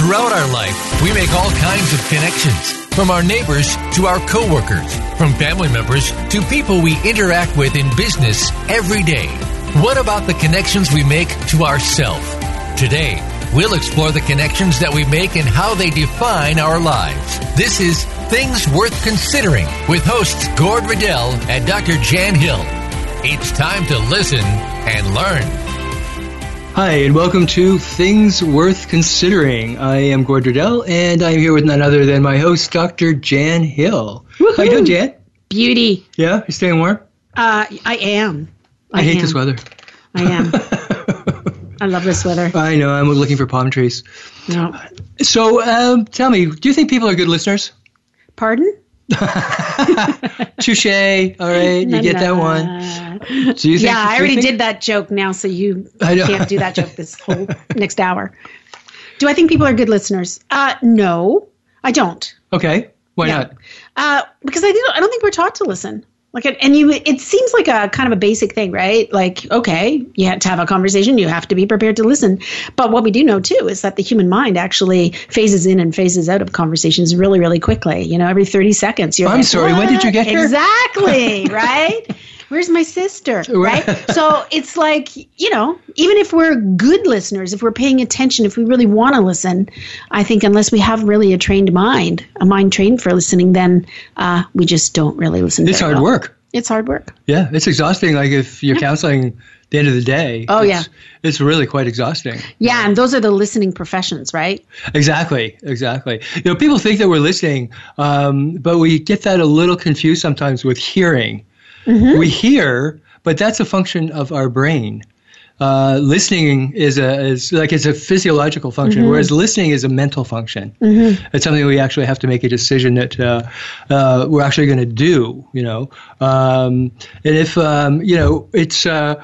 Throughout our life, we make all kinds of connections. From our neighbors to our coworkers, from family members to people we interact with in business every day. What about the connections we make to ourselves? Today, we'll explore the connections that we make and how they define our lives. This is Things Worth Considering with hosts Gord Riddell and Dr. Jan Hill. It's time to listen and learn. Hi, and welcome to Things Worth Considering. I am Gord Riddell, and I'm here with none other than my host, Dr. Jan Hill. Woo-hoo. How you doing, Jan? Beauty. Yeah, you staying warm? Uh, I am. I, I hate am. this weather. I am. I love this weather. I know. I'm looking for palm trees. No. So, um, tell me, do you think people are good listeners? Pardon? Touche. All right, you get that one. Do you think? Yeah, I already think- did that joke now, so you I can't do that joke this whole next hour. Do I think people are good listeners? Uh, no, I don't. Okay, why Yeah. not? Uh, because I don't, I don't think we're taught to listen. Like, and you, it seems like a kind of a basic thing, right? Like, okay, you have to have a conversation, you have to be prepared to listen. But what we do know too is that the human mind actually phases in and phases out of conversations really, really quickly. You know, every 30 seconds. You're I'm like, sorry, when did you get here? Exactly, right? Where's my sister? Right? So it's like, you know, even if we're good listeners, if we're paying attention, if we really want to listen, I think unless we have really a trained mind, a mind trained for listening, then uh, we just don't really listen. It's hard well. work. It's hard work. Yeah, it's exhausting. Like if you're counseling at the end of the day. Oh, it's, yeah. it's really quite exhausting. Yeah, and those are the listening professions, right? Exactly, exactly. You know, people think that we're listening, um, but we get that a little confused sometimes with hearing. We hear, but that's a function of our brain. Uh, listening is a is like it's a physiological function, whereas listening is a mental function. It's something we actually have to make a decision that uh, uh, we're actually going to do. You know, um, and if um, you know it's uh,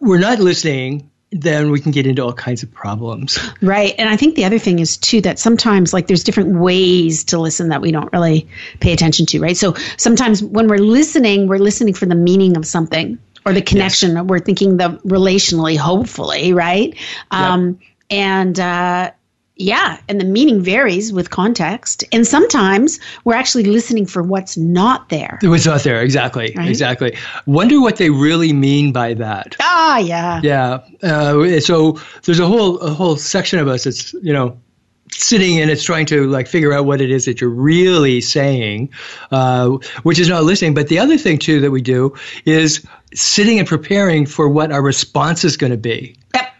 we're not listening, then we can get into all kinds of problems. Right. And I think the other thing is too that sometimes like there's different ways to listen that we don't really pay attention to, right? So sometimes when we're listening, we're listening for the meaning of something or the connection. We're thinking the relationally, hopefully, right? Um, and uh, yeah, and the meaning varies with context. And sometimes we're actually listening for what's not there. What's not there? Exactly. Right? Exactly. Wonder what they really mean by that. Ah, yeah. Yeah. Uh, so there's a whole a whole section of us that's you know sitting and it's trying to like figure out what it is that you're really saying, uh, which is not listening. But the other thing too that we do is sitting and preparing for what our response is going to be. Yep.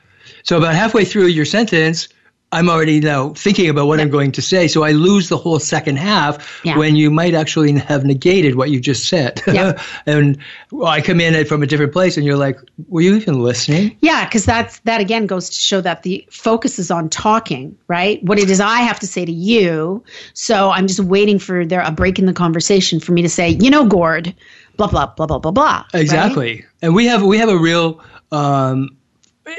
So about halfway through your sentence. I'm already now thinking about what I'm going to say, so I lose the whole second half Yeah. when you might actually have negated what you just said. Yeah. and well, I come in from a different place, and you're like, "Were you even listening?" Yeah, because that's that again goes to show that the focus is on talking, right? What it is I have to say to you. So I'm just waiting for there a break in the conversation for me to say, you know, Gord, blah blah blah blah blah blah. right? Exactly. And we have we have a real um,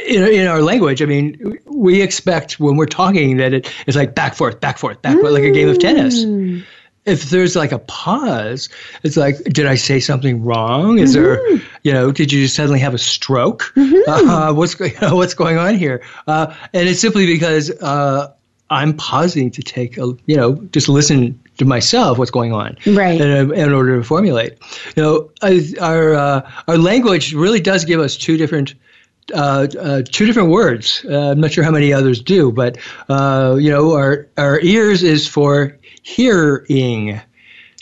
in, in our language. I mean, we expect when we're talking that it, it's like back forth, back forth, back forth, like a game of tennis. Mm. If there's like a pause, it's like, did I say something wrong? Is there, you know, did you suddenly have a stroke? Uh, what's you know, what's going on here? Uh, and it's simply because uh, I'm pausing to take a, you know, just listen to myself what's going on Right. in, in order to formulate. You know, our uh, our language really does give us two different. Uh, uh, two different words. Uh, I'm not sure how many others do, but uh, you know, our our ears is for hearing,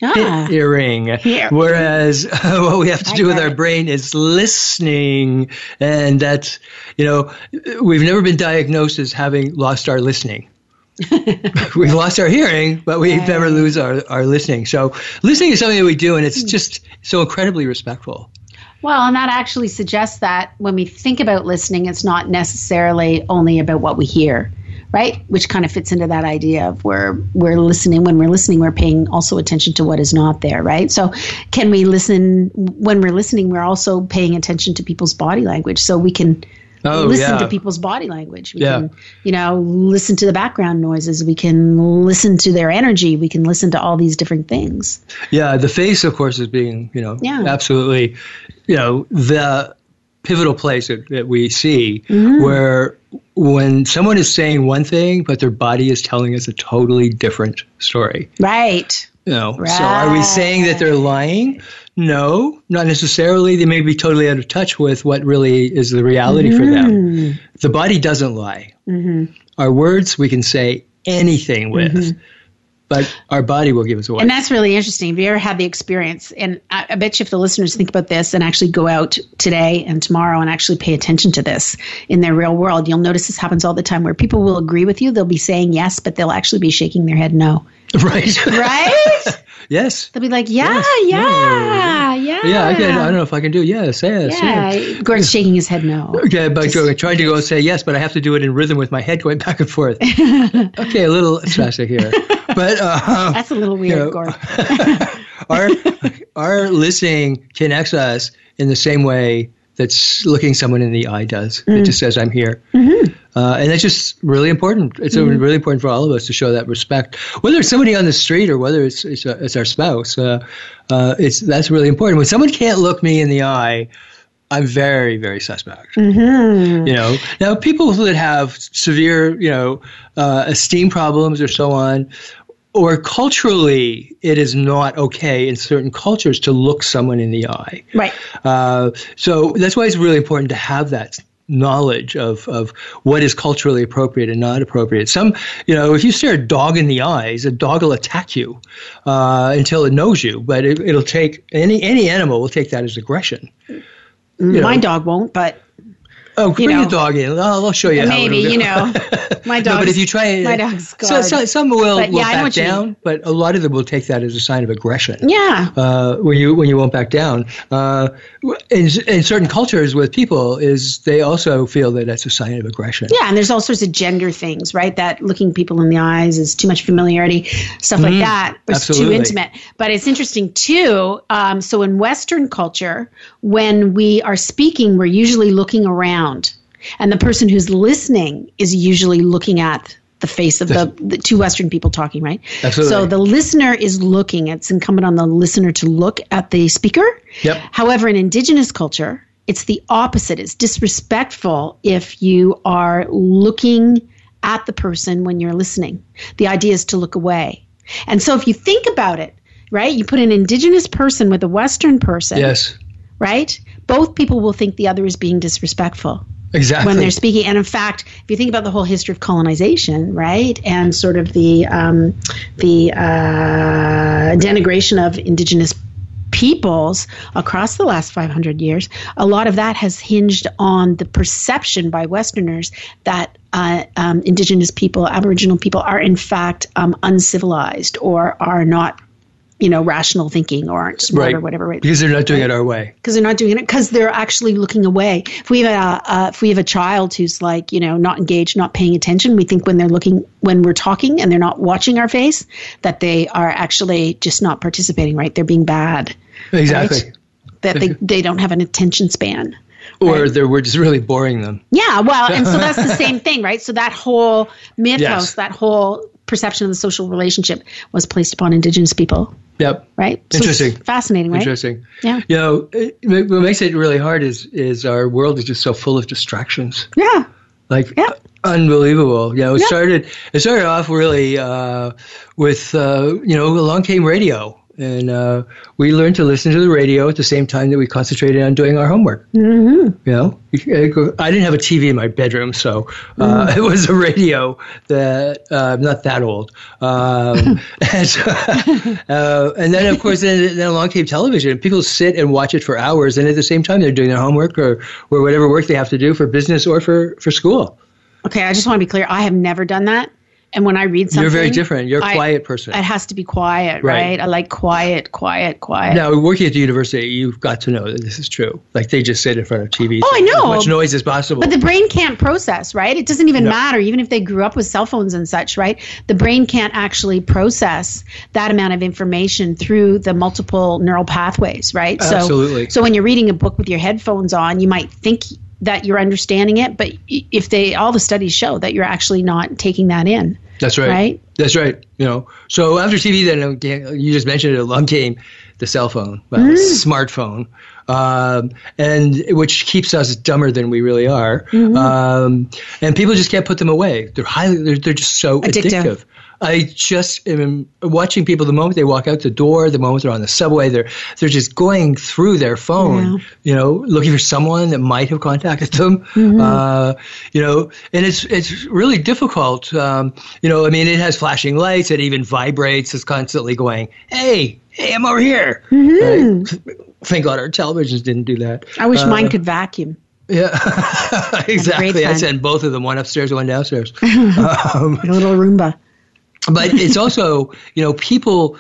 Ah, hearing. Hear. Whereas what we have to I do with our it. brain is listening, and that's you know, we've never been diagnosed as having lost our listening. we've lost our hearing, but we Right. never lose our, our listening. So listening is something that we do, and Hmm. it's just so incredibly respectful. well, and that actually suggests that when we think about listening, it's not necessarily only about what we hear. Right, which kind of fits into that idea of where we're listening. When we're listening, we're paying also attention to what is not there. Right. So, can we listen when we're listening? We're also paying attention to people's body language, so we can Oh, listen yeah. to people's body language. We Yeah. can, you know, listen to the background noises. We can listen to their energy. We can listen to all these different things. Yeah, the face, of course, is being, you know, Yeah. absolutely, you know, the pivotal place that, that we see Mm-hmm. where when someone is saying one thing, but their body is telling us a totally different story. Right. You know, right. so are we saying that they're lying? No, not necessarily. They may be totally out of touch with what really is the reality mm-hmm. for them. Mm-hmm. The body doesn't lie. Mm-hmm. Our words we can say anything with. Mm-hmm but our body will give us away. And that's really interesting. Have you ever had the experience? And I, I, bet you if the listeners think about this and actually go out today and tomorrow and actually pay attention to this in their real world, you'll notice this happens all the time where people will agree with you. They'll be saying yes, but they'll actually be shaking their head no. Right. Right? yes. They'll be like, yeah, yes. yeah, yeah, yeah. I, can, I don't know if I can do it. yes, yes. Yeah. yeah. Gord's shaking his head no. Okay, but Just, trying to go say yes, but I have to do it in rhythm with my head going back and forth. okay, a little spastic here. But uh, that's a little weird, you know, Gord. our our listening connects us in the same way that's looking someone in the eye does. Mm. It just says, I'm here. Mm-hmm. Uh, and that's just really important. It's mm-hmm. really important for all of us to show that respect, whether it's somebody on the street or whether it's it's, a, it's our spouse. Uh, uh, it's that's really important. When someone can't look me in the eye, I'm very very suspect. Mm-hmm. You know, now people that have severe you know uh, esteem problems or so on, or culturally, it is not okay in certain cultures to look someone in the eye. Right. Uh, so that's why it's really important to have that knowledge of, of what is culturally appropriate and not appropriate. Some, you know, if you stare a dog in the eyes, a dog will attack you uh, until it knows you. But it, will take any any animal will take that as aggression. You My know. dog won't, but Oh, bring know, dog in. I'll, I'll show you. Maybe you know, my dog. no, but if you try, my dog's so, so, some will, but, will yeah, back down, but a lot of them will take that as a sign of aggression. Yeah. Uh, when you when you won't back down, uh, in, in certain cultures with people, is they also feel that that's a sign of aggression. Yeah, and there's all sorts of gender things, right? That looking people in the eyes is too much familiarity, stuff mm like mm-hmm. that, it's too intimate. But it's interesting too. Um, so in Western culture, when we are speaking, we're usually looking around. And the person who's listening is usually looking at the face of the, the, two Western people talking, right? Absolutely. So the listener is looking. It's incumbent on the listener to look at the speaker. Yep. However, in indigenous culture, it's the opposite. It's disrespectful if you are looking at the person when you're listening. The idea is to look away. And so if you think about it, right, you put an indigenous person with a Western person. Yes. Right? Both people will think the other is being disrespectful. Exactly. When they're speaking. And in fact, if you think about the whole history of colonization, right, and sort of the, um, the uh, denigration of indigenous peoples across the last 500 years, a lot of that has hinged on the perception by Westerners that uh, um, indigenous people, Aboriginal people, are in fact um, uncivilized or are not you know, rational thinking or aren't smart right. or whatever. Right? Because they're not doing it our way. Because they're not doing it because they're actually looking away. If we have a uh, if we have a child who's like you know not engaged, not paying attention, we think when they're looking when we're talking and they're not watching our face that they are actually just not participating. Right? They're being bad. Exactly. Right? That they they don't have an attention span. Or right? we're just really boring them. Yeah, well, and so that's the same thing, right? So that whole mythos, yes. that whole perception of the social relationship was placed upon indigenous people. Yep. Right. So Interesting. Fascinating, right? Interesting. Yeah. You know, it, what makes it really hard is is our world is just so full of distractions. Yeah. Like yeah. unbelievable. You know, it yeah. started it started off really uh, with uh, you know along came radio and uh, we learned to listen to the radio at the same time that we concentrated on doing our homework. Mm-hmm. You know, I didn't have a TV in my bedroom, so uh, mm. it was a radio that uh, I'm not that old. Um, and, so, uh, and, then, of course, then, then, along came television. People sit and watch it for hours, and at the same time, they're doing their homework or, or whatever work they have to do for business or for, for school. Okay, I just want to be clear. I have never done that. And when I read something, you're very different. You're a I, quiet person. It has to be quiet, right. right? I like quiet, quiet, quiet. Now, working at the university, you've got to know that this is true. Like they just sit in front of TV. Oh, I know. As much noise as possible. But the brain can't process, right? It doesn't even no. matter, even if they grew up with cell phones and such, right? The brain can't actually process that amount of information through the multiple neural pathways, right? Absolutely. So, so when you're reading a book with your headphones on, you might think that you're understanding it, but if they all the studies show that you're actually not taking that in. That's right. Right. That's right. You know, so after TV, then you just mentioned it. Along came the cell phone, well, mm. smartphone, um, and which keeps us dumber than we really are. Um, and people just can't put them away. They're highly, they're, they're just so Addictive. addictive. I just am watching people the moment they walk out the door, the moment they're on the subway, they're they're just going through their phone, Yeah. you know, looking for someone that might have contacted them, uh, you know, and it's it's really difficult. Um, you know, I mean, it has flashing lights, it even vibrates. It's constantly going, "Hey, hey, I'm over here." Right? Thank God our televisions didn't do that. I wish Uh, mine could vacuum. Yeah, exactly. I sent both of them, one upstairs, one downstairs. um, A little Roomba. but it's also you know people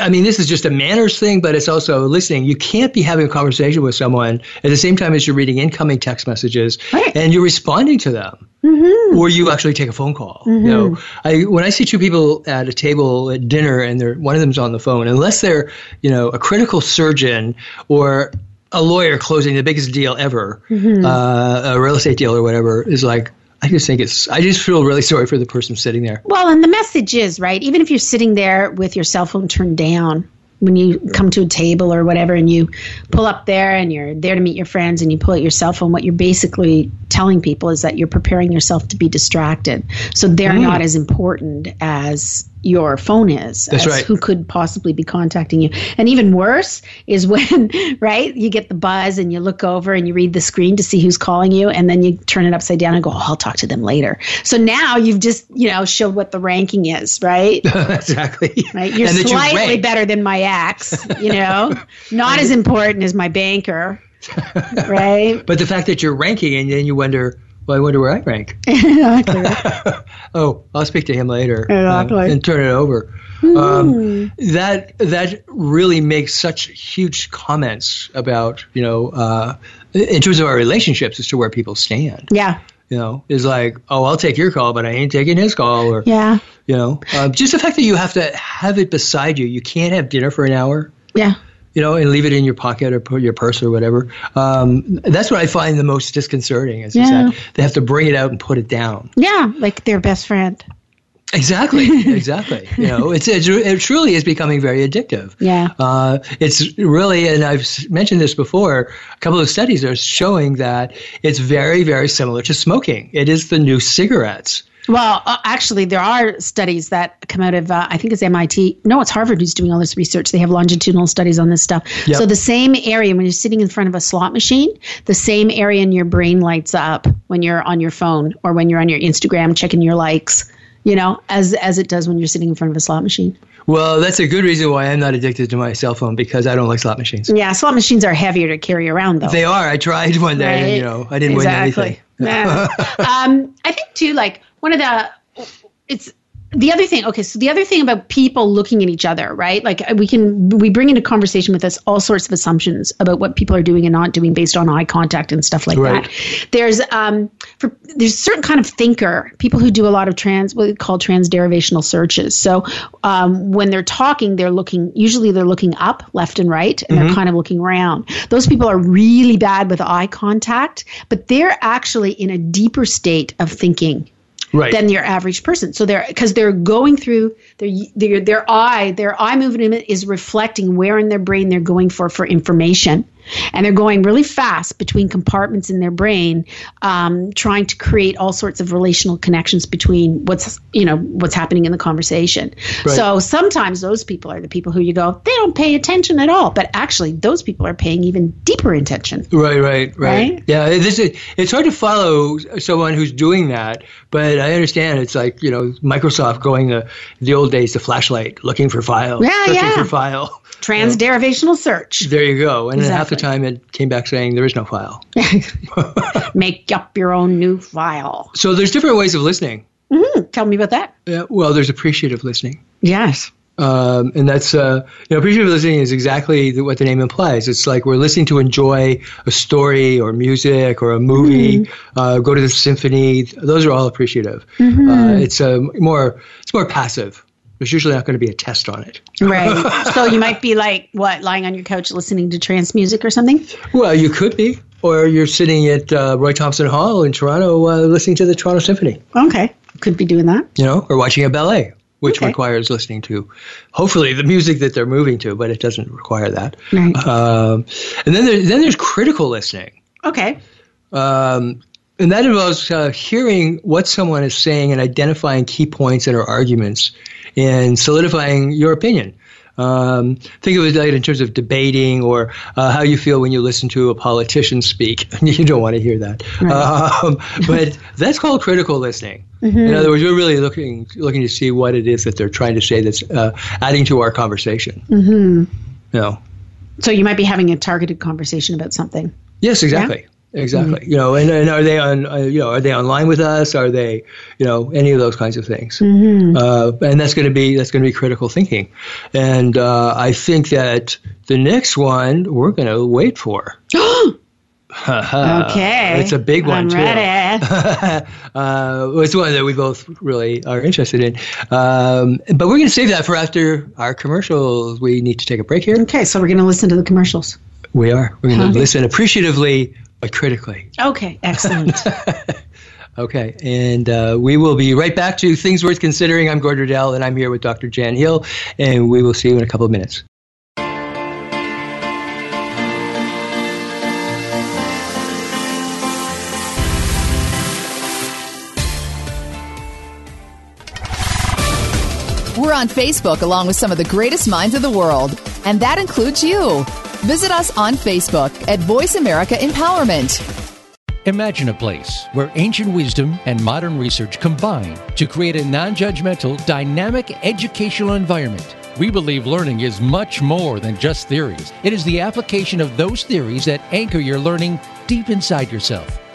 i mean this is just a manners thing but it's also listening. You can't be having a conversation with someone at the same time as you're reading incoming text messages Right. and you're responding to them. Mm-hmm. Or you actually take a phone call. You mm-hmm. know I, when i see two people at a table at dinner and they're one of them's on the phone unless they're you know a critical surgeon or a lawyer closing the biggest deal ever mm-hmm. uh, a real estate deal or whatever is like i just think it's i just feel really sorry for the person sitting there Well, and the message is, right? Even if you're sitting there with your cell phone turned down when you come to a table or whatever and you pull up there and you're there to meet your friends and you pull out your cell phone, what you're basically telling people is that you're preparing yourself to be distracted. So they're Mm. not as important as your phone is. That's as right. Who could possibly be contacting you. And even worse is when, right, you get the buzz and you look over and you read the screen to see who's calling you and then you turn it upside down and go, oh, I'll talk to them later. So now you've just, you know, showed what the ranking is, right? exactly. Right. You're that you slightly better than my ex, you know, not as important as my banker, right? But the fact that you're ranking and then you wonder, well, I wonder where I rank. exactly. oh, I'll speak to him later. Exactly. um, and turn it over. Um, that that really makes such huge comments about you know uh, in terms of our relationships as to where people stand. Yeah. You know, is like, oh, I'll take your call, but I ain't taking his call, or Yeah. you know, um, just the fact that you have to have it beside you. You can't have dinner for an hour. Yeah. You know, and leave it in your pocket or put your purse or whatever. Um, that's what I find the most disconcerting is, is Yeah. that they have to bring it out and put it down. Yeah. Like their best friend. Exactly, exactly. you know, it's, it's it truly is becoming very addictive. Yeah. Uh, it's really, and I've mentioned this before. A couple of studies are showing that it's very, very similar to smoking. It is the new cigarettes. Well, uh, actually, there are studies that come out of, uh, I think it's MIT. No, it's Harvard who's doing all this research. They have longitudinal studies on this stuff. Yep. So, the same area, when you're sitting in front of a slot machine, the same area in your brain lights up when you're on your phone or when you're on your Instagram checking your likes, you know, as, as it does when you're sitting in front of a slot machine. Well, that's a good reason why I'm not addicted to my cell phone because I don't like slot machines. Yeah, slot machines are heavier to carry around, though. They are. I tried one day, and you know, I didn't exactly. win anything. Yeah. um, I think too, like one of the, it's the other thing. Okay, so the other thing about people looking at each other, right? Like we can we bring into conversation with us all sorts of assumptions about what people are doing and not doing based on eye contact and stuff like Right. that. There's um for there's a certain kind of thinker, people who do a lot of trans what we call transderivational searches. So um, when they're talking, they're looking usually they're looking up, left and right, and they're kind of looking around. Those people are really bad with eye contact, but they're actually in a deeper state of thinking Right. than your average person. So they're because they're going through their their their eye their eye movement is reflecting where in their brain they're going for for information, and they're going really fast between compartments in their brain, um, trying to create all sorts of relational connections between what's you know what's happening in the conversation. Right. So sometimes those people are the people who you go they don't pay attention at all, but actually those people are paying even deeper attention. Right, right, right. Right? Yeah, this is, it's hard to follow someone who's doing that, but I understand it's like you know Microsoft going the the old days, the flashlight, looking for file, Yeah, searching yeah. for file. Transderivational search. There you go. And then half the time it came back saying there is no file. Make up your own new file. So there's different ways of listening. Tell me about that. Yeah, well, there's appreciative listening. Yes. Um, and that's uh, you know appreciative listening is exactly the, what the name implies. It's like we're listening to enjoy a story or music or a movie, uh, go to the symphony. Those are all appreciative. Uh, it's a more it's more passive. There's usually not going to be a test on it. Right. so you might be like, what, lying on your couch listening to trance music or something? Well, you could be, or you're sitting at uh, Roy Thomson Hall in Toronto uh, listening to the Toronto Symphony, Okay. Could be doing that. you know, or watching a ballet. which Okay. requires listening to, hopefully, the music that they're moving to, but it doesn't require that. Right. Um, and then there, then there's critical listening. Okay. Um, and that involves uh, hearing what someone is saying and identifying key points in our arguments and solidifying your opinion. Um, think of it like in terms of debating or uh, how you feel when you listen to a politician speak. you don't want to hear that. Um, but that's called critical listening. In other words, we're really looking looking to see what it is that they're trying to say that's uh, adding to our conversation. Mm-hmm. You know, So you might be having a targeted conversation about something. Yes, exactly. Exactly. You know, and, and are they on? Uh, you know, are they online with us? Are they, you know, any of those kinds of things? Uh, and that's going to be that's going to be critical thinking. And uh, I think that the next one we're going to wait for. Okay. it's a big one I'm too. ready. uh, it's one that we both really are interested in. Um, but we're going to save that for after our commercials. We need to take a break here. okay, so we're going to listen to the commercials. We are. We're going to listen appreciatively but critically. Okay, excellent. Okay, and uh, we will be right back to Things Worth Considering. I'm Gord Riddell, and I'm here with Dr. Jan Hill, and we will see you in a couple of minutes. On Facebook along with some of the greatest minds of the world, and that includes you. Visit us on Facebook at Voice America Empowerment. Imagine a place where ancient wisdom and modern research combine to create a non judgmental, dynamic educational environment. We believe learning is much more than just theories. It is the application of those theories that anchor your learning deep inside yourself.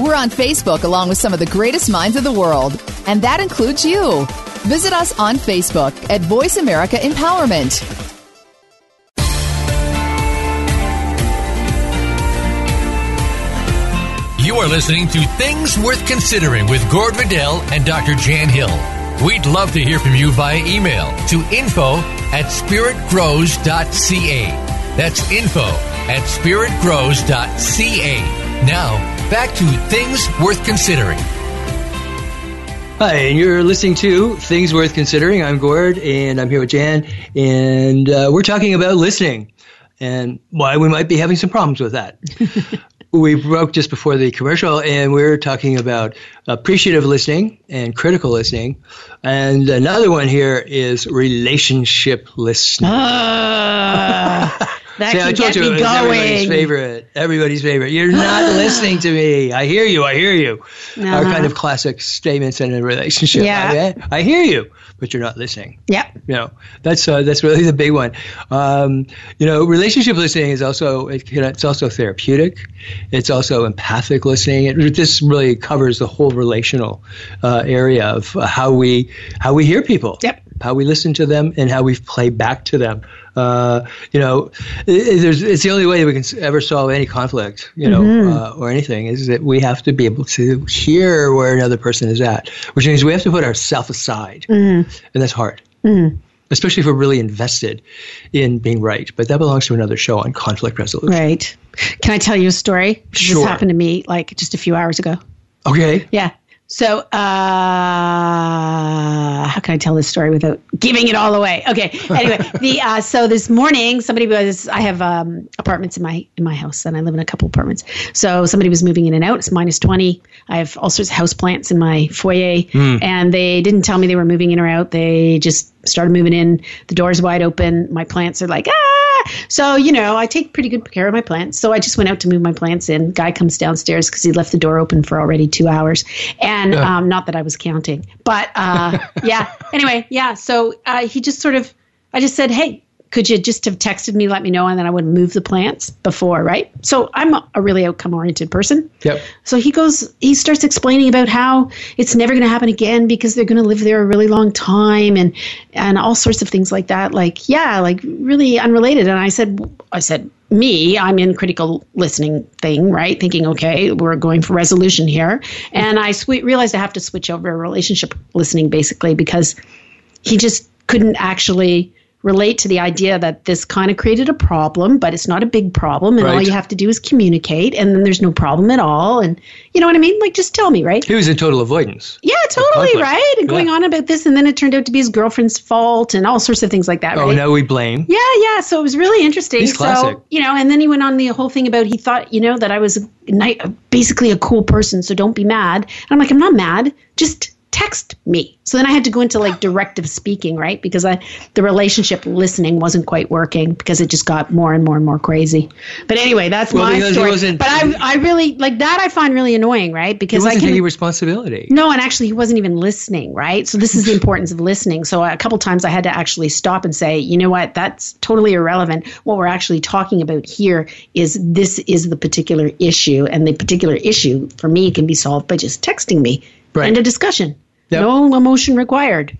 We're on Facebook along with some of the greatest minds of the world, and that includes you. Visit us on Facebook at Voice America Empowerment. You are listening to Things Worth Considering with Gord Riddell and Dr. Jan Hill. We'd love to hear from you via email to info at spiritgrows.ca. That's info at spiritgrows.ca. Now, back to Things Worth Considering. Hi, and you're listening to Things Worth Considering. I'm Gord, and I'm here with Jan, and uh, we're talking about listening and why we might be having some problems with that. we broke just before the commercial, and we are talking about appreciative listening and critical listening. And another one here is relationship listening. Ah, that See, can I told get you it was everybody's favorite. Everybody's favorite. You're not listening to me. I hear you. I hear you. Uh-huh. kind of classic statements in a relationship. Yeah. I, I hear you, but you're not listening. Yep. You know, that's uh, that's really the big one. Um, you know, relationship listening is also it, it's also therapeutic. It's also empathic listening. It, this really covers the whole relational uh, area of how we how we hear people Yep. how we listen to them and how we play back to them. Uh, you know, it's the only way that we can ever solve any conflict, you know, Mm-hmm. uh, or anything is that we have to be able to hear where another person is at, which means we have to put ourselves aside, Mm-hmm. and that's hard. especially if we're really invested in being right. But that belongs to another show on conflict resolution. Right. Can I tell you a story? Sure. This happened to me like just a few hours ago. Okay. Yeah. So, uh, how can I tell this story without giving it all away? Okay. Anyway, the uh, so this morning somebody was I have um, apartments in my in my house and I live in a couple apartments. So somebody was moving in and out. It's minus twenty. I have all sorts of house plants in my foyer, and they didn't tell me they were moving in or out. They just started moving in. The door's wide open. My plants are like ah. So you know I take pretty good care of my plants. So I just went out to move my plants in. Guy comes downstairs because he left the door open for already two hours, and Yeah. um, not that I was counting, but uh, yeah. Anyway, yeah. So uh, he just sort of, I just said, hey. Could you just have texted me, let me know, and then I would move the plants before, right? So I'm a, really outcome oriented person. Yep. So he goes, he starts explaining about how it's never going to happen again because they're going to live there a really long time and and all sorts of things like that. Like, yeah, like really unrelated. And I said, I said, me, I'm in critical listening thing, right? Thinking, okay, we're going for resolution here. And I sw- realized I have to switch over to relationship listening basically because he just couldn't actually relate to the idea that this kind of created a problem, but it's not a big problem. And all you have to do is communicate, and then there's no problem at all. And you know what I mean? Like, just tell me, right? He was in total avoidance. Yeah, totally, right? And going Yeah. on about this, and then it turned out to be his girlfriend's fault and all sorts of things like that, Oh, right? now we blame. Yeah, yeah. So it was really interesting. He's classic. So you know, and then he went on the whole thing about he thought you know that I was a, basically a cool person, so don't be mad. And I'm like, I'm not mad. Just text me. So then I had to go into like directive speaking, right? Because I the relationship listening wasn't quite working because it just got more and more and more crazy. But anyway, that's Well, my story. but I I really like that. I find really annoying, right? Because I can taking responsibility. no, and actually, he wasn't even listening, right? So, this is the importance of listening. So, a couple times I had to actually stop and say, you know what, that's totally irrelevant. What we're actually talking about here is this is the particular issue, and the particular issue for me can be solved by just texting me. Right. End of discussion. Yep. No emotion required.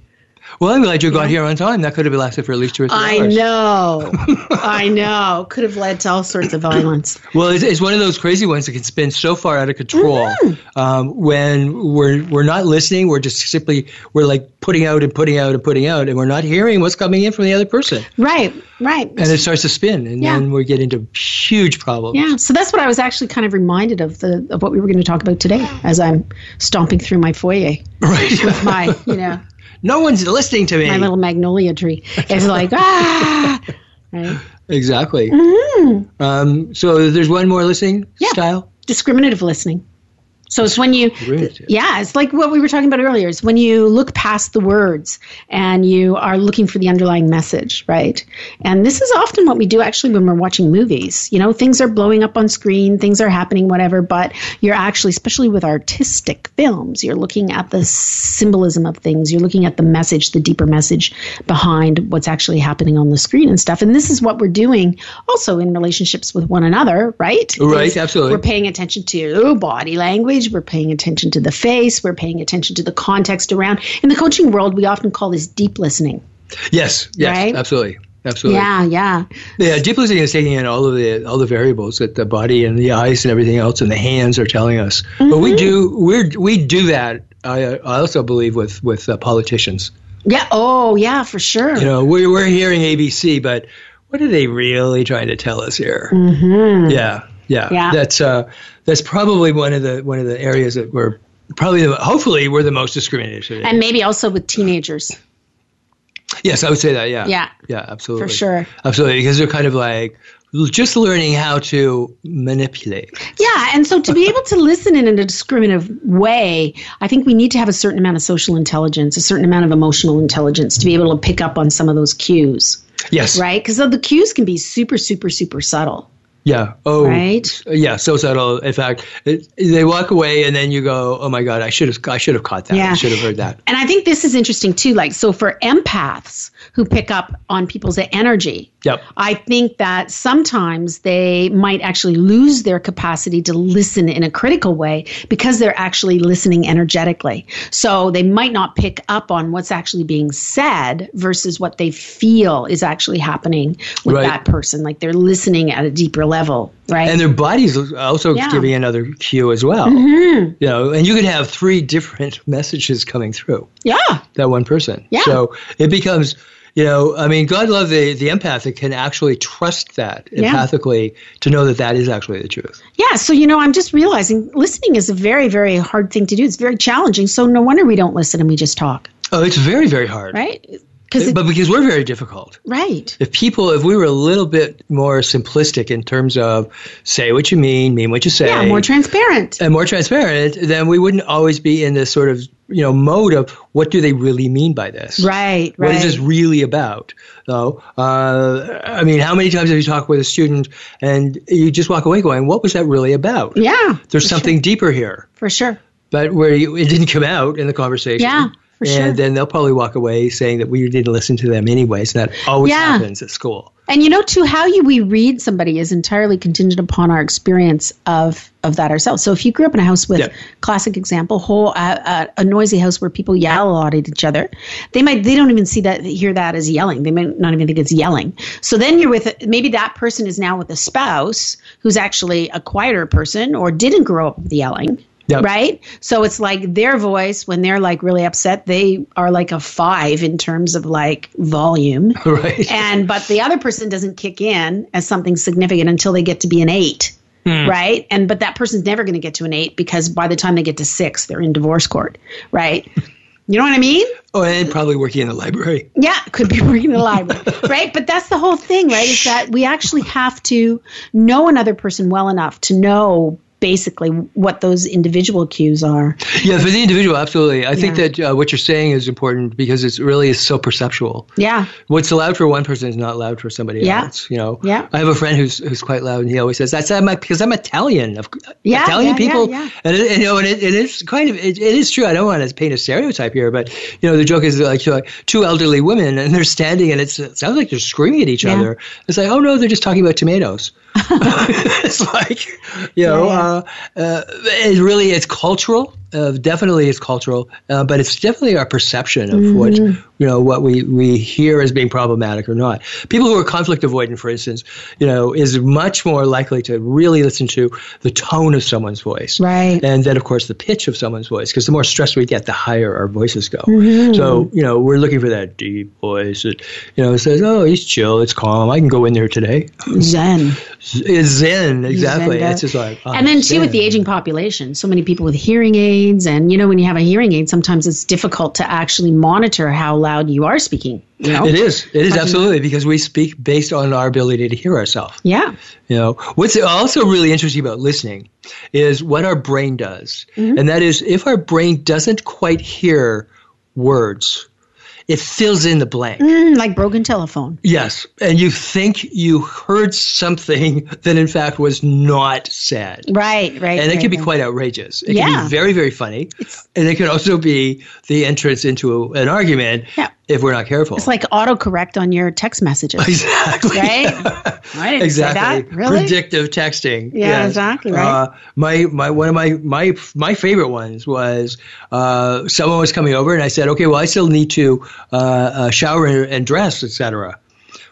Well, I'm glad you got here on time. That could have lasted for at least two or three I hours. know. I know. Could have led to all sorts of violence. Well, it's, it's one of those crazy ones that can spin so far out of control. Mm-hmm. Um, when we're we're not listening, we're just simply we're like putting out and putting out and putting out, and we're not hearing what's coming in from the other person, Right, right. and it starts to spin, and Yeah. then we get into huge problems. Yeah, so that's what I was actually kind of reminded of the of what we were going to talk about today as I'm stomping through my foyer Right. with my, you know, no one's listening to me. my little magnolia tree. It's like ah, right. exactly. Um, so there's one more listening Mm-hmm. Yeah. style. Discriminative listening. So it's when you, yeah, it's like what we were talking about earlier. It's when you look past the words and you are looking for the underlying message, right? And this is often what we do actually when we're watching movies. You know, things are blowing up on screen, things are happening, whatever, but you're actually, especially with artistic films, you're looking at the symbolism of things, you're looking at the message, the deeper message behind what's actually happening on the screen and stuff. And this is what we're doing also in relationships with one another, right? Right, Is absolutely. We're paying attention to body language, we're paying attention to the face, we're paying attention to the context around. In the coaching world, we often call this deep listening. Yes. Yes. Right? Absolutely. Absolutely. Yeah, yeah. Yeah, deep listening is taking in all of the all the variables that the body and the eyes and everything else and the hands are telling us. But Mm-hmm. we do we we do that. I, I also believe with with uh, politicians. Yeah, oh, yeah, for sure. You know, we're we're hearing ABC, but what are they really trying to tell us here? Mm-hmm. Yeah, yeah, Yeah. That's uh, that's probably one of the one of the areas that we're probably the, hopefully we're the most discriminated. and maybe also with teenagers. Yes, I would say that. Yeah. Yeah. Yeah. Absolutely. For sure. Absolutely, because they're kind of like just learning how to manipulate. Yeah, and so to be able to listen in a discriminative way, I think we need to have a certain amount of social intelligence, a certain amount of emotional intelligence to be able to pick up on some of those cues, Yes. right? Because the cues can be super, super, super subtle, Yeah. Oh. right? Yeah. So subtle. In fact, it, they walk away, and then you go, "Oh my God, I should have, I should have caught that. Yeah. I should have heard that." And I think this is interesting too. Like, so for empaths who pick up on people's energy, Yep. I think that sometimes they might actually lose their capacity to listen in a critical way because they're actually listening energetically. So they might not pick up on what's actually being said versus what they feel is actually happening with Right. that person. Like they're listening at a deeper level, right? And their bodies also Yeah. giving another cue as well. Mm-hmm. You know, and you can have three different messages coming through yeah. that one person. Yeah. So it becomes You know, I mean, God love the the empath that can actually trust that Yeah. empathically to know that that is actually the truth. Yeah, so you know, I'm just realizing listening is a very, very hard thing to do. It's very challenging. So no wonder we don't listen and we just talk, Oh, it's very very hard. right? Because But because we're very difficult. right, If people, if we were a little bit more simplistic in terms of say what you mean, mean what you say, yeah, more transparent. and more transparent, then we wouldn't always be in this sort of you know mode of what do they really mean by this? Right, What right. is this really about? Though, uh, I mean, how many times have you talked with a student and you just walk away going, "What was that really about?" yeah, There's something deeper here, for sure. but where you, it didn't come out in the conversation. Yeah, for and sure. then they'll probably walk away saying that we didn't listen to them anyways. And that always Yeah. happens at school. And you know, too, how you we read somebody is entirely contingent upon our experience of of that ourselves. So if you grew up in a house with Yeah. classic example, whole uh, uh, a noisy house where people yell a lot at each other, they might they don't even see that hear that as yelling. They might not even think it's yelling. So then you're with maybe that person is now with a spouse who's actually a quieter person or didn't grow up with yelling. Yep. Right? So it's like their voice when they're like really upset, they are like a five in terms of like volume. Right. and but the other person doesn't kick in as something significant until they get to be an eight. Hmm. Right? And but that person's never going to get to an eight because by the time they get to six they're in divorce court. Right? You know what i mean? Oh, and probably working in the library. yeah could be working in the library. Right? But that's the whole thing right? Is that we actually have to know another person well enough to know basically what those individual cues are Yeah, for the individual, absolutely. I think that uh, what you're saying is important because it's really is so perceptual. yeah What's allowed for one person is not allowed for somebody Yeah. else. You know. Yeah. I have a friend who's who's quite loud, and he always says, "That's I'm, because I'm Italian." Of Yeah, Italian yeah, yeah, people, yeah. and, it, and, you know, and it, it is kind of it, it is true. I don't want to paint a stereotype here, but you know, the joke is like, like two elderly women, and they're standing, and it's, it sounds like they're screaming at each Yeah. other. It's like, oh no, they're just talking about tomatoes. it's like, you know, Yeah, Uh, uh, it really it's cultural. Uh, definitely, it's cultural, uh, but it's definitely our perception of what Mm-hmm. you know what we we hear as being problematic or not. People who are conflict avoidant, for instance, you know, is much more likely to really listen to the tone of someone's voice, Right. And then, of course, the pitch of someone's voice, because the more stressed we get, the higher our voices go. Mm-hmm. So, you know, we're looking for that deep voice that you know says, "Oh, he's chill, it's calm. I can go in there today." zen zen, exactly. Zen It's just like, oh, and then too with the aging population so many people with hearing aids and you know when you have a hearing aid sometimes it's difficult to actually monitor how loud you are speaking you know It is. It is absolutely because we speak based on our ability to hear ourselves. yeah You know, what's also really interesting about listening is what our brain does, Mm-hmm. and that is if our brain doesn't quite hear words, it fills in the blank. Mm, like broken telephone Yes, and you think you heard something that in fact was not said. right right And it right, can be right. quite outrageous. It can be very, very funny. and it can also be the entrance into an argument Yeah. If we're not careful. it's like autocorrect on your text messages exactly. right i exactly. really Predictive texting. Yeah, Yes. exactly, right. Uh, my my one of my my my favorite ones was uh, someone was coming over and I said, okay, well, I still need to uh, uh, shower and, and dress, etc.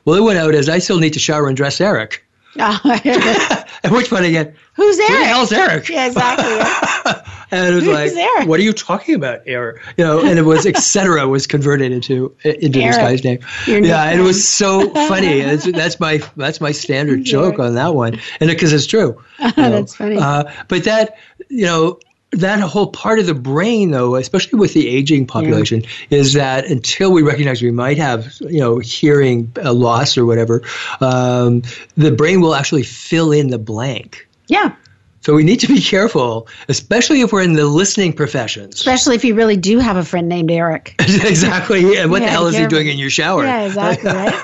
Well, it went out as I still need to shower and dress Eric. At which point I get, who's who the hell's Eric? yeah exactly. And it was Who's like, Eric? what are you talking about, Eric? You know, and it was etc. was converted into into this guy's name. Yeah, and it was so funny. It's, that's my that's my standard joke on that one, and because it's true. you know. That's funny. Uh, but that you know. That whole part of the brain, though, especially with the aging population, is that until we recognize we might have, you know, hearing uh, loss or whatever, um, the brain will actually fill in the blank. yeah So we need to be careful, especially if we're in the listening professions. especially if you really do have a friend named eric exactly. And what Yeah, the hell is he doing in your shower? yeah exactly right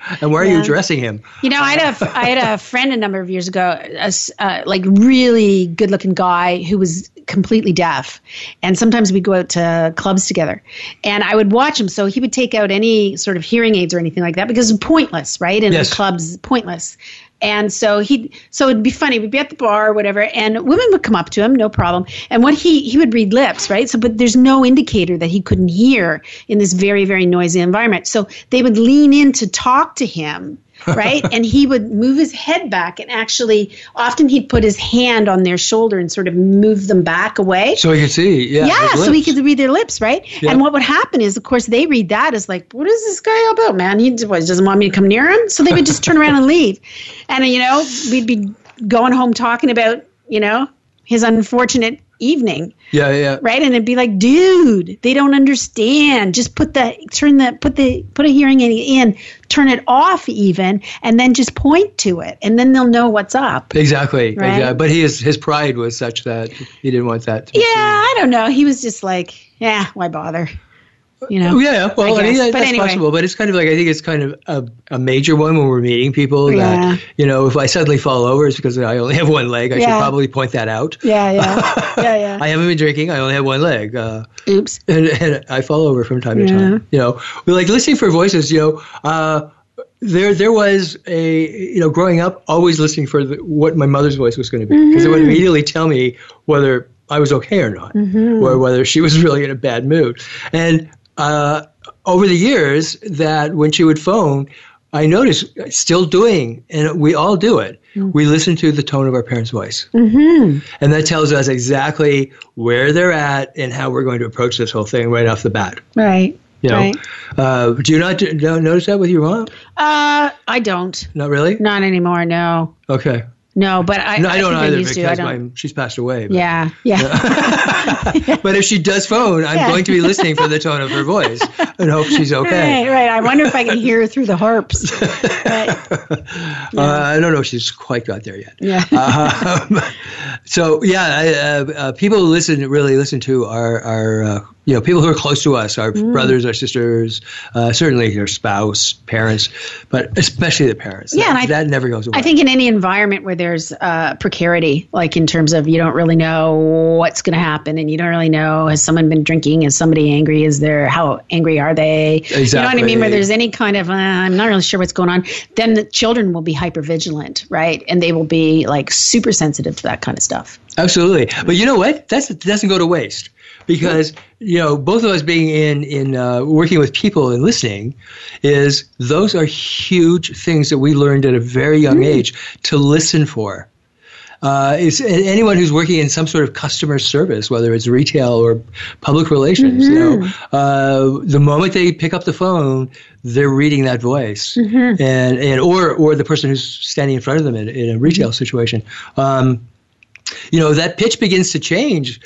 and where are you Yeah. dressing him? You know, I had a I had a friend a number of years ago, a uh, like really good looking guy who was completely deaf, and sometimes we'd go out to clubs together, and I would watch him. So he would take out any sort of hearing aids or anything like that because it's pointless, right? In Yes. the clubs, pointless. And so he, so it'd be funny. We'd be at the bar or whatever, and women would come up to him, no problem. And what he he would read lips, right? So, but there's no indicator that he couldn't hear in this very very noisy environment. So they would lean in to talk to him right? and he would move his head back and actually, often he'd put his hand on their shoulder and sort of move them back away. So he could see. Yeah. Yeah, so he could read their lips, right? Yeah. And what would happen is, of course, they read that as like, what is this guy about, man? He what, doesn't want me to come near him. So they would just turn around and leave. And, you know, we'd be going home talking about, you know, his unfortunate evening, Yeah, yeah. right? And it'd be like, dude, they don't understand. Just put the, turn the, put the, put a hearing aid in, turn it off even, and then just point to it. And then they'll know what's up. Exactly. Right? exactly. But his his pride was such that he didn't want that. To be Yeah. I don't know. He was just like, yeah, why bother? You know? Yeah, well, I, I mean, that- But that's anyway. possible, but it's kind of like I think it's kind of a, a major one when we're meeting people Yeah. that you know if I suddenly fall over it's because I only have one leg. I should probably point that out. Yeah, yeah, yeah, yeah. I haven't been drinking. I only have one leg, uh, Oops. and, and I fall over from time to Yeah. time. You know, we like listening for voices. You know, uh, there there was a you know growing up always listening for the, what my mother's voice was going to be because it would immediately tell me whether I was okay or not, or whether she was really in a bad mood. And uh, over the years, that when she would phone, I noticed still doing, and we all do it. We listen to the tone of our parents' voice, mm-hmm. and that tells us exactly where they're at and how we're going to approach this whole thing right off the bat. Right. You know, Right. uh, do you not do, not notice that with your mom? Uh, I don't. Not really. Not anymore. No. Okay. No, but I, No, I don't think either I to. I because don't. my, she's passed away. But, Yeah. Yeah. but if she does phone, I'm Yeah. going to be listening for the tone of her voice and hope she's okay. Right. Right. I wonder if I can hear her through the harps. Right. Uh, I don't know if she's quite got there yet. Yeah. Um, so yeah, I, uh, uh, people who listen really listen to our our uh, you know people who are close to us, our Mm. brothers, our sisters, uh, certainly their spouse, parents, but especially the parents. Yeah, that, I- that never goes away. I think in any environment where there's uh, precarity, like in terms of you don't really know what's going to happen, and you don't really know has someone been drinking, is somebody angry, is there how angry are they? You know what I mean? Where there's any kind of uh, I'm not really sure what's going on, then the children will be hyper vigilant, right? And they will be like super sensitive to that kind of stuff. Absolutely, but you know what? That's that doesn't go to waste because you know both of us being in in uh, working with people and listening is those are huge things that we learned at a very young age to listen for. Uh, is anyone who's working in some sort of customer service, whether it's retail or public relations, you know, uh, the moment they pick up the phone, they're reading that voice, and and or or the person who's standing in front of them in, in a retail situation. Um, you know that pitch begins to change.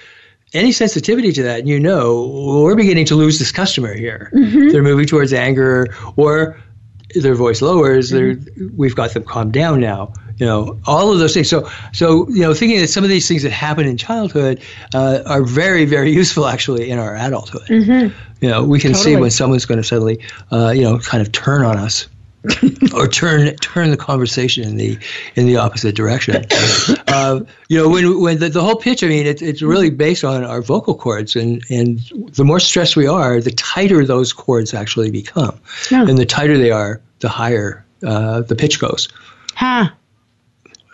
Any sensitivity to that and you know we're beginning to lose this customer here. They're moving towards anger or their voice lowers they're we've got them calmed down now you know all of those things so so you know thinking that some of these things that happen in childhood uh, are very very useful actually in our adulthood you know we can see when someone's going to suddenly uh, you know kind of turn on us or turn turn the conversation in the in the opposite direction. uh, you know, when when the, the whole pitch, I mean, it, it's really based on our vocal cords, and and the more stressed we are, the tighter those cords actually become, Yeah. and the tighter they are, the higher uh, the pitch goes. Huh.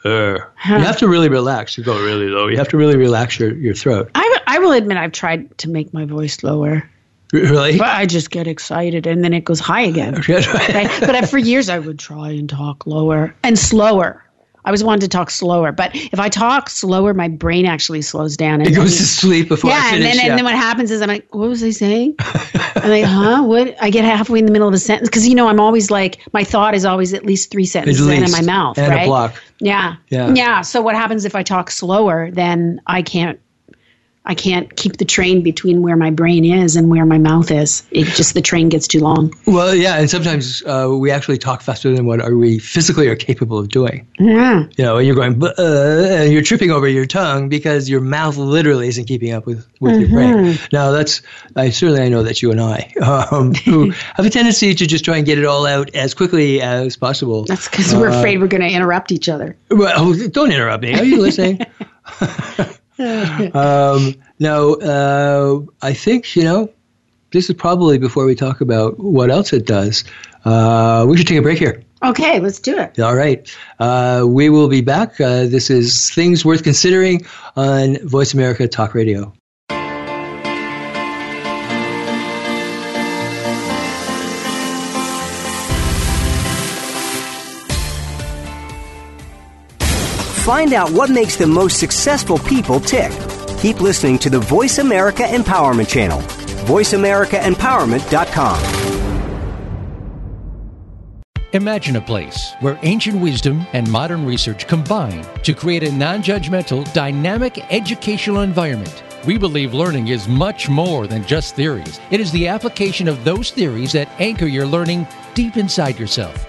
Uh. You have to really relax to go really low. You have to really relax your, your throat. I, I will admit I've tried to make my voice lower, Really? but I just get excited and then it goes high again. right? But I, for years, I would try and talk lower and slower. I always wanted to talk slower, but if I talk slower, my brain actually slows down. And It goes to sleep before I yeah, and then yeah. and then what happens is I'm like, what was I saying? I'm like, huh? What? I get halfway in the middle of a sentence because you know I'm always like my thought is always at least three sentences in my mouth, And a right? block. Yeah. Yeah. Yeah. So what happens if I talk slower? Then I can't. I can't keep the train between where my brain is and where my mouth is. It just the train gets too long. Well, yeah, and sometimes uh, we actually talk faster than what are we physically are capable of doing. Yeah. You know, and you're going, uh, and you're tripping over your tongue because your mouth literally isn't keeping up with, with your brain. Now, that's I certainly I know that you and I, um, who have a tendency to just try and get it all out as quickly as possible. That's because we're afraid we're going to interrupt each other. Well, don't interrupt me. Are you listening? um, no, uh, I think you know. This is probably before we talk about what else it does. Uh, we should take a break here. Okay, let's do it. All right. Uh, we will be back. Uh, this is Things Worth Considering on Voice America Talk Radio. Find out what makes the most successful people tick. Keep listening to the Voice America Empowerment Channel. VoiceAmericaEmpowerment.com. Imagine a place where ancient wisdom and modern research combine to create a non judgmental, dynamic educational environment. We believe learning is much more than just theories. It is the application of those theories that anchor your learning deep inside yourself.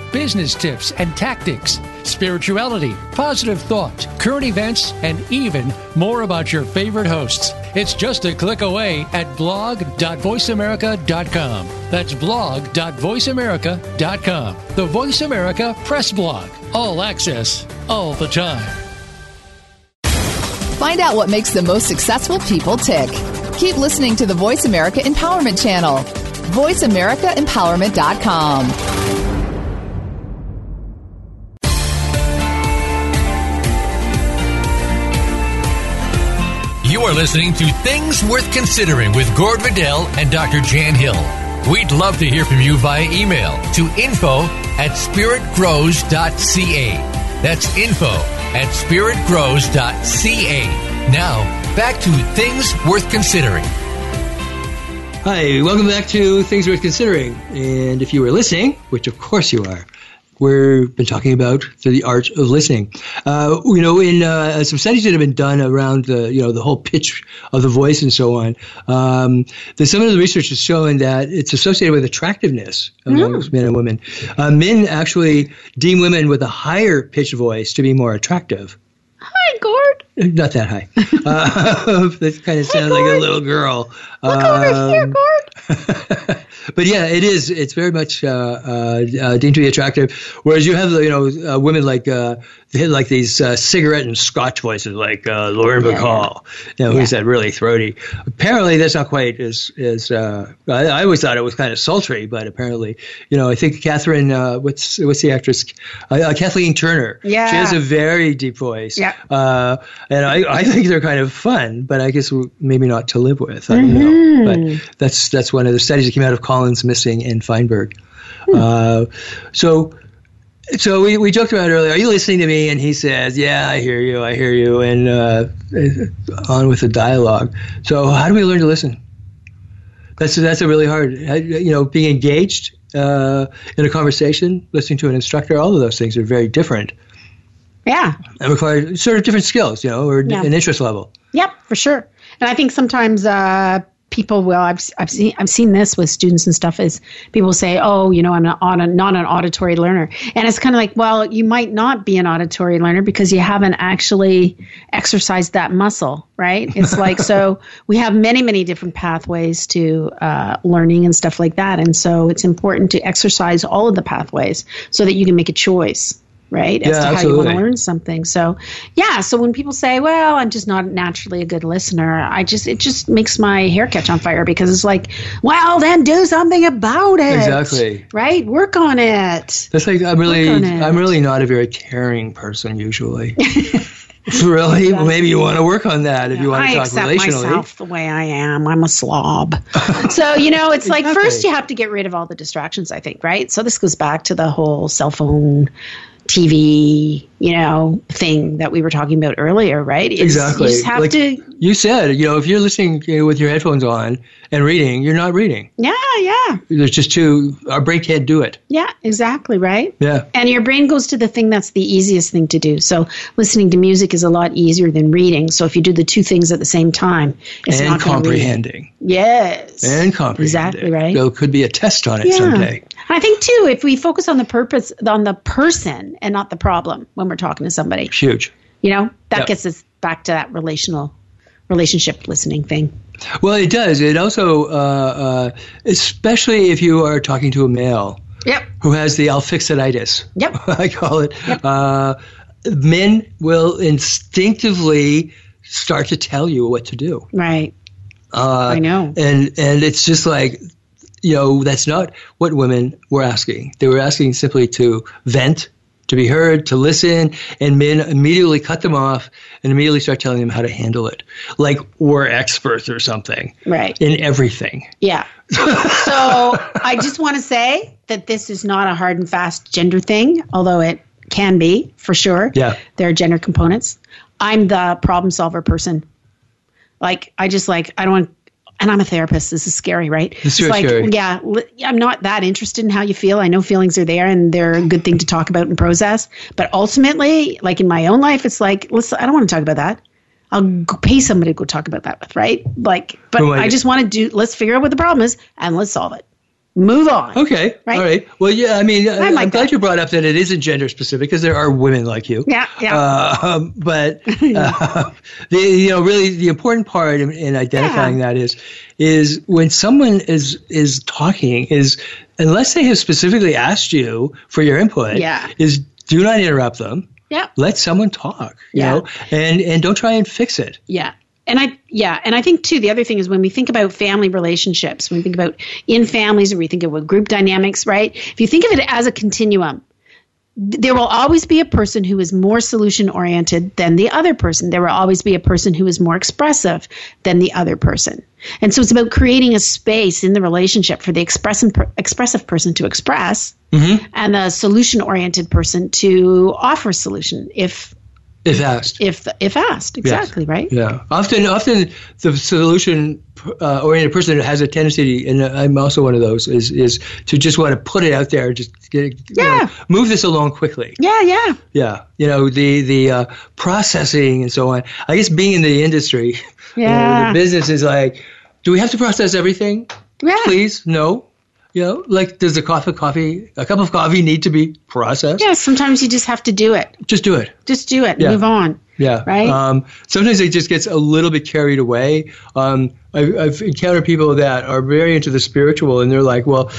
business tips and tactics, spirituality, positive thought, current events, and even more about your favorite hosts. It's just a click away at blog.voiceamerica.com. That's blog.voiceamerica.com. The Voice America Press Blog. All access, all the time. Find out what makes the most successful people tick. Keep listening to the Voice America Empowerment Channel. VoiceAmericaEmpowerment.com. You are listening to Things Worth Considering with Gord Riddell and Dr. Jan Hill. We'd love to hear from you via email to info at spiritgrows.ca. That's info at spiritgrows.ca. Now, back to Things Worth Considering. Hi, welcome back to Things Worth Considering. And if you were listening, which of course you are, we've been talking about the art of listening. Uh, you know, in uh, some studies that have been done around the you know the whole pitch of the voice and so on, um, the, some of the research has shown that it's associated with attractiveness among Mm. men and women. Uh, men actually deem women with a higher pitch voice to be more attractive. Hi, Gord. Not that high. Uh, that kind of sounds like a little girl. Look over here, Um, Gord. but yeah, it is. It's very much uh, uh, uh, deemed to be attractive. Whereas you have, you know, uh, women like uh, they like these uh, cigarette and Scotch voices, like uh, Lauren Yeah, Bacall, you know, who's that really throaty. Apparently, that's not quite as as. Uh, I, I always thought it was kind of sultry, but apparently, you know, I think Catherine, uh, what's what's the actress, uh, uh, Kathleen Turner. Yeah. she has a very deep voice. Yeah. uh, and I, I think they're kind of fun, but I guess maybe not to live with. I don't Mm-hmm. know, but that's that's one of the studies that came out of Collins, Missing, and Feinberg. Uh, so. So we, we joked about it earlier. Are you listening to me? And he says, "Yeah, I hear you. I hear you." And uh, on with the dialogue. So how do we learn to listen? That's that's a really hard. You know, being engaged uh, in a conversation, listening to an instructor. All of those things are very different Yeah. and require sort of different skills. You know, or Yeah. an interest level. Yep, for sure. And I think sometimes uh, people will. I've I've seen I've seen this with students and stuff. Is people say, "Oh, you know, I'm not a, not an auditory learner," and it's kind of like, well, you might not be an auditory learner because you haven't actually exercised that muscle, right? It's like so we have many many different pathways to uh, learning and stuff like that, and so it's important to exercise all of the pathways so that you can make a choice. Right, as Yeah, to how you want to learn something. So, yeah. So when people say, "Well, I'm just not naturally a good listener," I just it just makes my hair catch on fire because it's like, "Well, then do something about it." Exactly. Right. Work on it. That's like I'm really Work on it. I'm really not a very caring person usually. really? Well, maybe you want to work on that if you want to I talk accept relationally. myself the way I am. I'm a slob. so, you know, it's like first you have to get rid of all the distractions, I think, right? So this goes back to the whole cell phone TV, you know, thing that we were talking about earlier, right? It's, exactly. You just have like to. you said, you know, if you're listening you know, with your headphones on and reading, you're not reading. Yeah, yeah, There's just too our brain can't do it. yeah, exactly, right? Yeah. And your brain goes to the thing that's the easiest thing to do. So listening to music is a lot easier than reading. So if you do the two things at the same time, it's and not comprehending. Yes. And comprehending. Exactly right. There could be a test on it Yeah. someday. I think too, if we focus on the purpose, on the person and not the problem when we're talking to somebody, It's huge. you know, that Yep. gets us back to that relational relationship listening thing. Well, it does. It also, uh, uh, especially if you are talking to a male Yep. who has the alfixiditis. Yep. I call it. Uh, men will instinctively start to tell you what to do. Right. Uh, I know. And and it's just like, you know, that's not what women were asking. They were asking simply to vent, to be heard, to listen, and men immediately cut them off and immediately start telling them how to handle it, like we're experts or something Right. in everything. Yeah. so I just want to say that this is not a hard and fast gender thing, although it can be for sure. Yeah. There are gender components. I'm the problem solver person. Like, I just like, I don't want, and I'm a therapist. This is scary, right? It's very like, scary. yeah, I'm not that interested in how you feel. I know feelings are there and they're a good thing to talk about and process. But ultimately, like in my own life, it's like, listen, I don't want to talk about that. I'll go pay somebody to go talk about that with, right? Like, but I just want to do, let's figure out what the problem is and let's solve it. Move on. Okay. Right? All right. Well, yeah. I mean, I like am glad that. you brought up that it isn't gender specific because there are women like you. Yeah, yeah. Uh, um, but uh, the you know really the important part in, in identifying Yeah. that is is when someone is is talking is unless they have specifically asked you for your input. Yeah. Is do not interrupt them. Yeah. Let someone talk. You Yeah. know, and and don't try and fix it. Yeah. And I, yeah. And I think too, the other thing is when we think about family relationships, when we think about in families or we think about group dynamics, right? If you think of it as a continuum, there will always be a person who is more solution oriented than the other person. There will always be a person who is more expressive than the other person. And so it's about creating a space in the relationship for the expressive, expressive person to express mm-hmm. and the solution oriented person to offer a solution if If asked. if if asked exactly right Yeah. Often, often the solution uh, oriented person has a tendency, and I'm also one of those, is is to just want to put it out there, just get, you know, Yeah. move this along quickly. yeah yeah Yeah. You know the the uh, processing and so on. I guess being in the industry, you know, Yeah. the business is like, do we have to process everything? Yeah. Please, no. You know, like does a cup of coffee, a cup of coffee, need to be processed? yeah sometimes you just have to do it Just do it. just do it Yeah. move on Yeah. Right? Um, sometimes it just gets a little bit carried away. Um, I've, I've encountered people that are very into the spiritual, and they're like, "Well,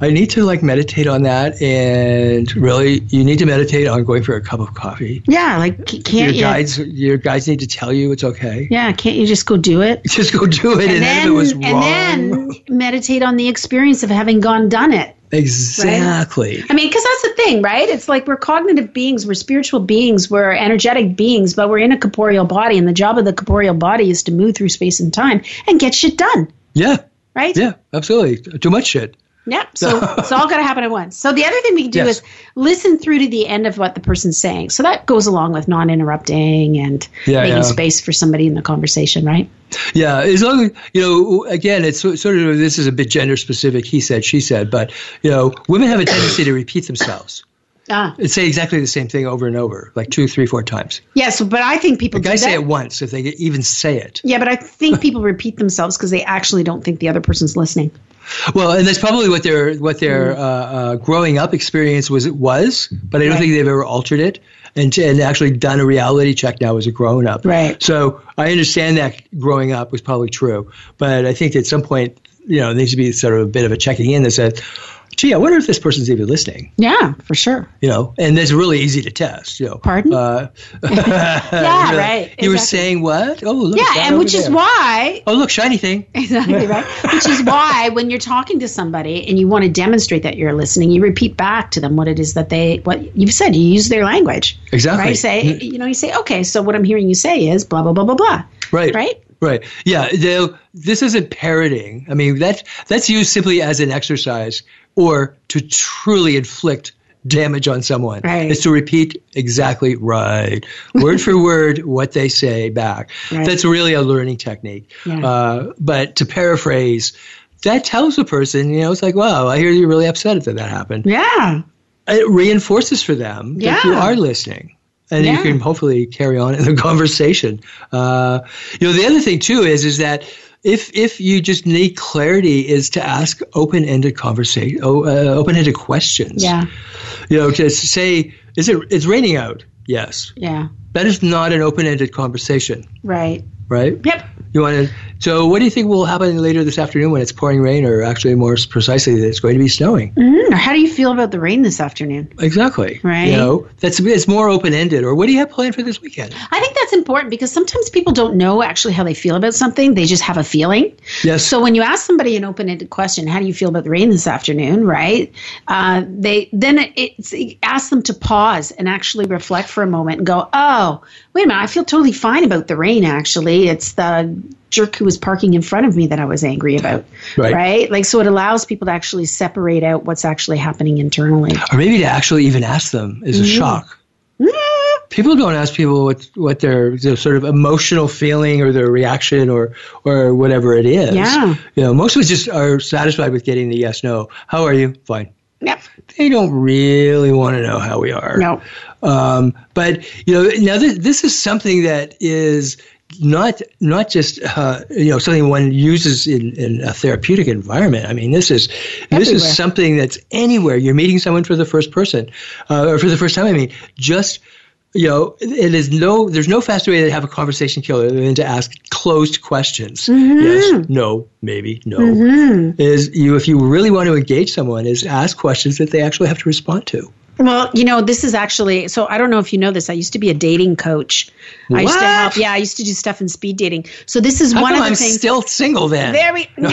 I need to like meditate on that, and really, you need to meditate on going for a cup of coffee. yeah like Your can't you guides, your guides need to tell you it's okay. yeah can't you just go do it Just go do it, and, and then, if it was and then meditate on the experience of having gone done it exactly. I mean, because that's the thing, right? It's like we're cognitive beings, we're spiritual beings, we're energetic beings, but we're in a corporeal body, and the job of the corporeal body is to move through space and time and get shit done, Yeah, right? yeah, absolutely. Too much shit. Yep. So it's all got to happen at once. So the other thing we can do Yes. is listen through to the end of what the person's saying. So that goes along with non-interrupting and Yeah, making yeah. space for somebody in the conversation, right? Yeah, as long as you know. Again, it's sort of this is a bit gender specific. He said, she said, but you know, women have a tendency to repeat themselves Ah, and say exactly the same thing over and over, like two, three, four times. yes. but I think people Guys say it once if they even say it. yeah, but I think people repeat themselves because they actually don't think the other person's listening. Well, and that's probably what their what their Mm. uh, uh, growing up experience was. Was, but I don't Right. think they've ever altered it and and actually done a reality check now as a grown up. Right. So I understand that growing up was probably true, but I think at some point, you know, there needs to be sort of a bit of a checking in that says, "Gee, I wonder if this person's even listening." Yeah, for sure. You know, and it's really easy to test. You know, Pardon? Uh, Yeah, right, You were saying what? Oh, look. Yeah, and which is there. why Oh, look, shiny thing. Exactly right. Which is why when you're talking to somebody and you want to demonstrate that you're listening, you repeat back to them what it is that they what you've said. You use their language. Exactly. Right? Say you know, you say, okay, so what I'm hearing you say is blah blah blah blah blah. Right. Right? Right. Yeah. This isn't parroting. I mean, that that's used simply as an exercise or to truly inflict damage on someone Right. is to repeat exactly right, word for word, what they say back. Right. That's really a learning technique. Yeah. Uh, but to paraphrase, that tells a person, you know, it's like, wow, I hear you're really upset that that happened. Yeah. It reinforces for them that you are listening. And Yeah. you can hopefully carry on in the conversation. Uh, you know, the other thing too is is that if if you just need clarity, is to ask open-ended conversation, oh, uh, open-ended questions. Yeah. You know, to say, is it it's raining out? Yes. Yeah. That is not an open-ended conversation, Right. right? Yep. You want to. So, what do you think will happen later this afternoon when it's pouring rain, or actually more precisely, that it's going to be snowing? Mm, or how do you feel about the rain this afternoon? Exactly. Right. You know, that's it's more open ended. Or what do you have planned for this weekend? I think that's important because sometimes people don't know actually how they feel about something. They just have a feeling. Yes. So when you ask somebody an open-ended question, how do you feel about the rain this afternoon? Right? Uh, they then it, it's it ask them to pause and actually reflect for a moment and go, oh, wait a minute, I feel totally fine about the rain. Actually, it's the jerk who was parking in front of me that I was angry about. Right. Like so, it allows people to actually separate out what's actually happening internally. or maybe to actually even ask them is a Mm-hmm. shock. People don't ask people what what their, their sort of emotional feeling or their reaction or or whatever it is. Yeah. You know, most of us just are satisfied with getting the yes no. How are you? Fine. Yep. They don't really want to know how we are. No. Um, but you know, now this, this is something that is not not just uh, you know something one uses in, in a therapeutic environment. I mean, this is this is something that's anywhere. You're meeting someone for the first person uh, or for the first time. I mean, just you know, it is no. There's no faster way to have a conversation killer than to ask closed questions. Yes, no, maybe, no. Is you if you really want to engage someone, is ask questions that they actually have to respond to. Well, you know, this is actually so I don't know if you know this. I used to be a dating coach. I used to What? help. Yeah, I used to do stuff in speed dating. So this is How one of the I'm things. still single then? there we, nah,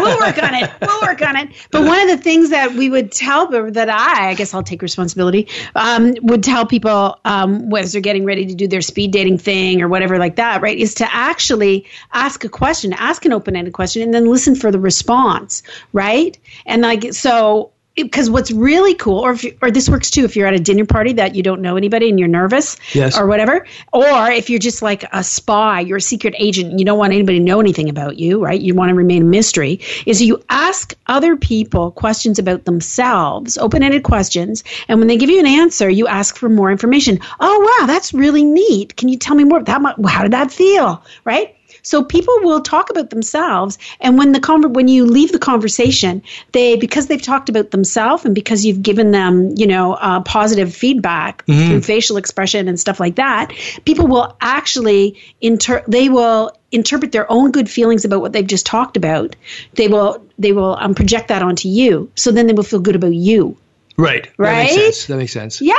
we'll work on it. We'll work on it. But one of the things that we would tell, that I, I guess I'll take responsibility, um, would tell people um, as they're getting ready to do their speed dating thing or whatever like that, right, is to actually ask a question, ask an open-ended question, and then listen for the response, right? And like so because what's really cool, or if you, or this works too, if you're at a dinner party that you don't know anybody and you're nervous, Yes. or whatever, or if you're just like a spy, you're a secret agent, and you don't want anybody to know anything about you, right? You want to remain a mystery. Is you ask other people questions about themselves, open-ended questions, and when they give you an answer, you ask for more information. Oh wow, that's really neat. Can you tell me more? That how did that feel? Right? So people will talk about themselves, and when the conver- when you leave the conversation, they because they've talked about themselves and because you've given them you know uh, positive feedback through facial expression and stuff like that, people will actually inter they will interpret their own good feelings about what they've just talked about. They will they will um, project that onto you, so then they will feel good about you. Right. Right. That makes sense. That makes sense. Yeah,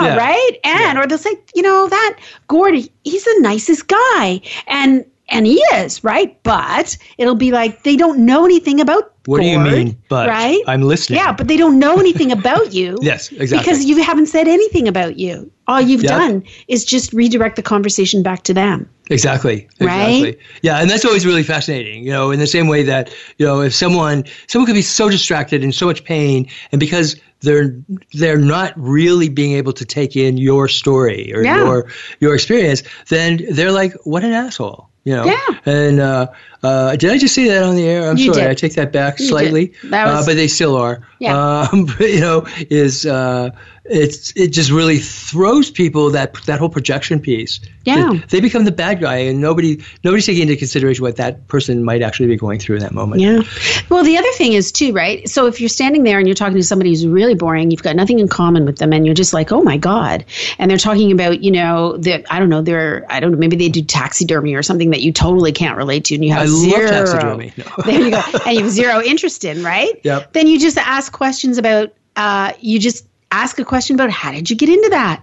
Yeah. right. And Yeah. or they'll say, you know, that Gordy, he's the nicest guy, and and he is right. But it'll be like they don't know anything about. What do you mean, but? right? I'm listening. Yeah, but they don't know anything about you. Yes, exactly. Because you haven't said anything about you. All you've Yeah. done is just redirect the conversation back to them. Exactly. Right? Exactly. Yeah, and that's always really fascinating. You know, in the same way that you know, if someone someone could be so distracted in so much pain, and because they're they're not really being able to take in your story or Yeah. your your experience, then they're like, "What an asshole." You know. Yeah. And uh, uh, did I just say that on the air? I'm You sorry. did. I take that back slightly. That was- uh, but they still are. Yeah. Um, but, you know, is uh, it's it just really throws people that that whole projection piece. Yeah. They- they become the bad guy, and nobody nobody's taking into consideration what that person might actually be going through in that moment. Yeah. Well, the other thing is too, right? So if you're standing there and you're talking to somebody who's really boring, you've got nothing in common with them, and you're just like, oh my god, and they're talking about, you know, that I don't know, they're I don't know, maybe they do taxidermy or something that you totally can't relate to, and you have I love zero. taxidermy. No. there you go, and you have zero interest in, right? Yep. Then you just ask questions about, uh, you just ask a question about how did you get into that?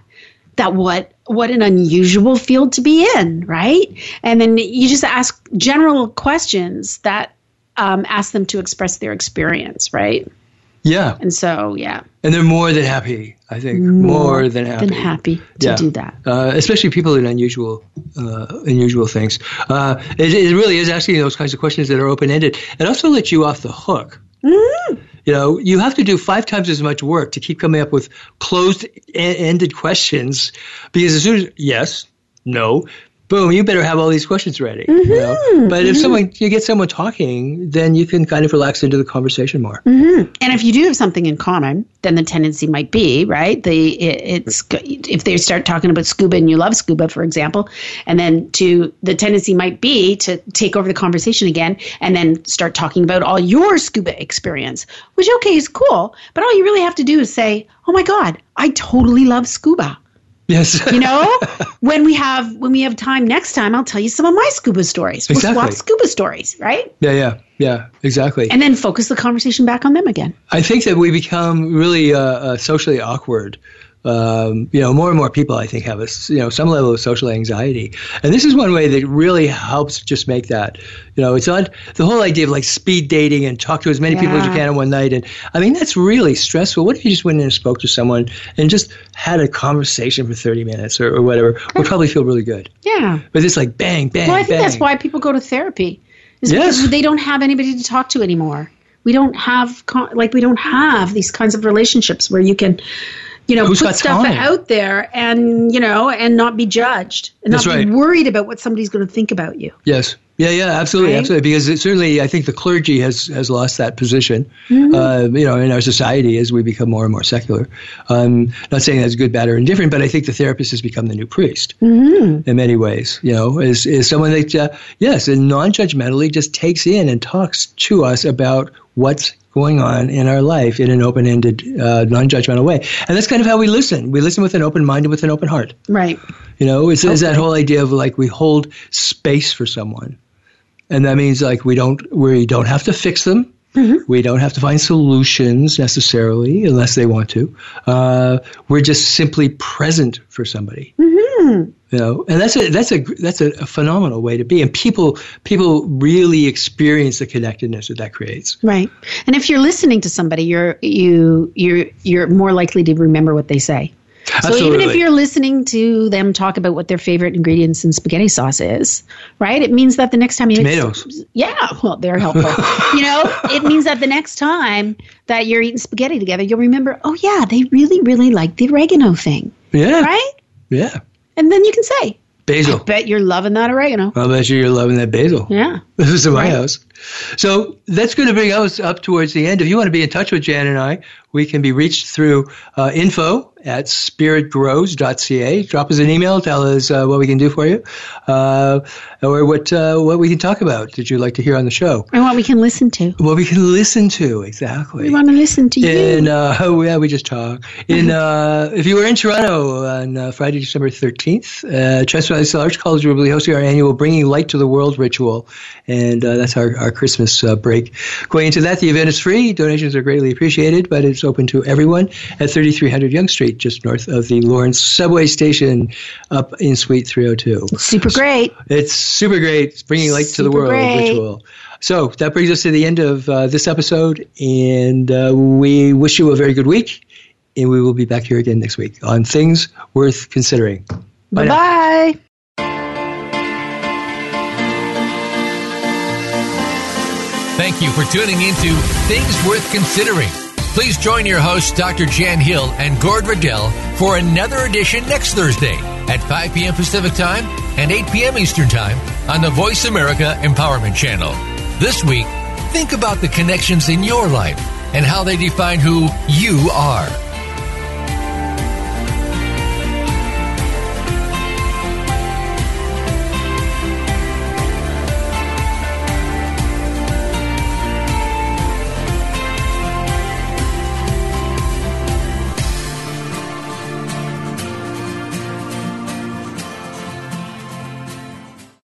that what what an unusual field to be in, right? And then you just ask general questions that um, ask them to express their experience, right? Yeah, And so, yeah, and they're more than happy. I think more, than happy. than happy to Yeah. do that. Uh, especially people in unusual, uh, unusual things. Uh, it, it really is asking those kinds of questions that are open ended, and also lets you off the hook. Mm-hmm. You know, you have to do five times as much work to keep coming up with closed-ended questions because as soon as yes, no, boom, you better have all these questions ready. Mm-hmm. You know? But mm-hmm. if someone you get someone talking, then you can kind of relax into the conversation more. Mm-hmm. And if you do have something in common, then the tendency might be right. The it, it's if they start talking about scuba and you love scuba, for example, and then to the tendency might be to take over the conversation again and then start talking about all your scuba experience, which okay is cool, but all you really have to do is say, "Oh my God, I totally love scuba." Yes. you know, when we have when we have time next time, I'll tell you some of my scuba stories. We'll exactly. swap scuba stories, right? Yeah, yeah, yeah, exactly. And then focus the conversation back on them again. I think that we become really uh, uh, socially awkward um, you know, more and more people I think have a you know some level of social anxiety, and this is one way that really helps just make that. You know, it's not the whole idea of like speed dating and talk to as many yeah. people as you can in one night, and I mean that's really stressful. What if you just went in and spoke to someone and just had a conversation for thirty minutes or, or whatever? Would probably feel really good. Yeah, but it's like bang, bang. Well, I think bang. that's why people go to therapy. Is yes. because they don't have anybody to talk to anymore. We don't have like we don't have these kinds of relationships where you can you know, Who's put stuff time? out there and, you know, and not be judged and That's not right. be worried about what somebody's going to think about you. Yes. Yeah, yeah, absolutely, right? absolutely. Because it, certainly, I think the clergy has has lost that position. Mm-hmm. Uh, you know, in our society as we become more and more secular. Um, not saying that's good, bad, or indifferent, but I think the therapist has become the new priest mm-hmm. in many ways. You know, is is someone that uh, yes, and non-judgmentally just takes in and talks to us about what's going on in our life in an open-ended, uh, non-judgmental way. And that's kind of how we listen. We listen with an open mind and with an open heart. Right. You know, it's, okay. it's that whole idea of like we hold space for someone, and that means like we don't we don't have to fix them. Mm-hmm. We don't have to find solutions necessarily, unless they want to. Uh, we're just simply present for somebody. Mm-hmm. You know, and that's a that's a that's a, a, phenomenal way to be, and people people really experience the connectedness that that creates. Right, and if you're listening to somebody, you're you you're you're more likely to remember what they say. Absolutely. So even if you're listening to them talk about what their favorite ingredients in spaghetti sauce is, right? It means that the next time you tomatoes, eat, yeah, well, they're helpful. you know, it means that the next time that you're eating spaghetti together, you'll remember, oh yeah, they really, really like the oregano thing. Yeah. Right. Yeah. And then you can say, basil. I bet you're loving that oregano. I bet you you're loving that basil. Yeah. This is in my right. house. So that's going to bring us up towards the end. If you want to be in touch with Jan and I, we can be reached through uh, info at spiritgrows.ca. Drop us an email, tell us uh, what we can do for you, uh, or what uh, what we can talk about Did you'd like to hear on the show. And what we can listen to. What we can listen to, exactly. We want to listen to you. And, uh, oh, yeah, we just talk. In, uh, if you were in Toronto on uh, Friday, December 13th, uh, Transfer Arts College will be hosting our annual Bringing Light to the World ritual, and that's our, our Christmas break. Going into that, the event is free. Donations are greatly appreciated, but it's open to everyone at 3300 Yonge Street, just north of the Lawrence subway station up in Suite 302. Super great. It's super great. It's bringing light super to the world great. ritual. So that brings us to the end of uh, this episode, and uh, we wish you a very good week. And we will be back here again next week on Things Worth Considering. Bye bye. Thank you for tuning into Things Worth Considering. Please join your hosts, Dr. Jan Hill and Gord Riddell, for another edition next Thursday at 5 p.m. Pacific Time and 8 p.m. Eastern Time on the Voice America Empowerment Channel. This week, think about the connections in your life and how they define who you are.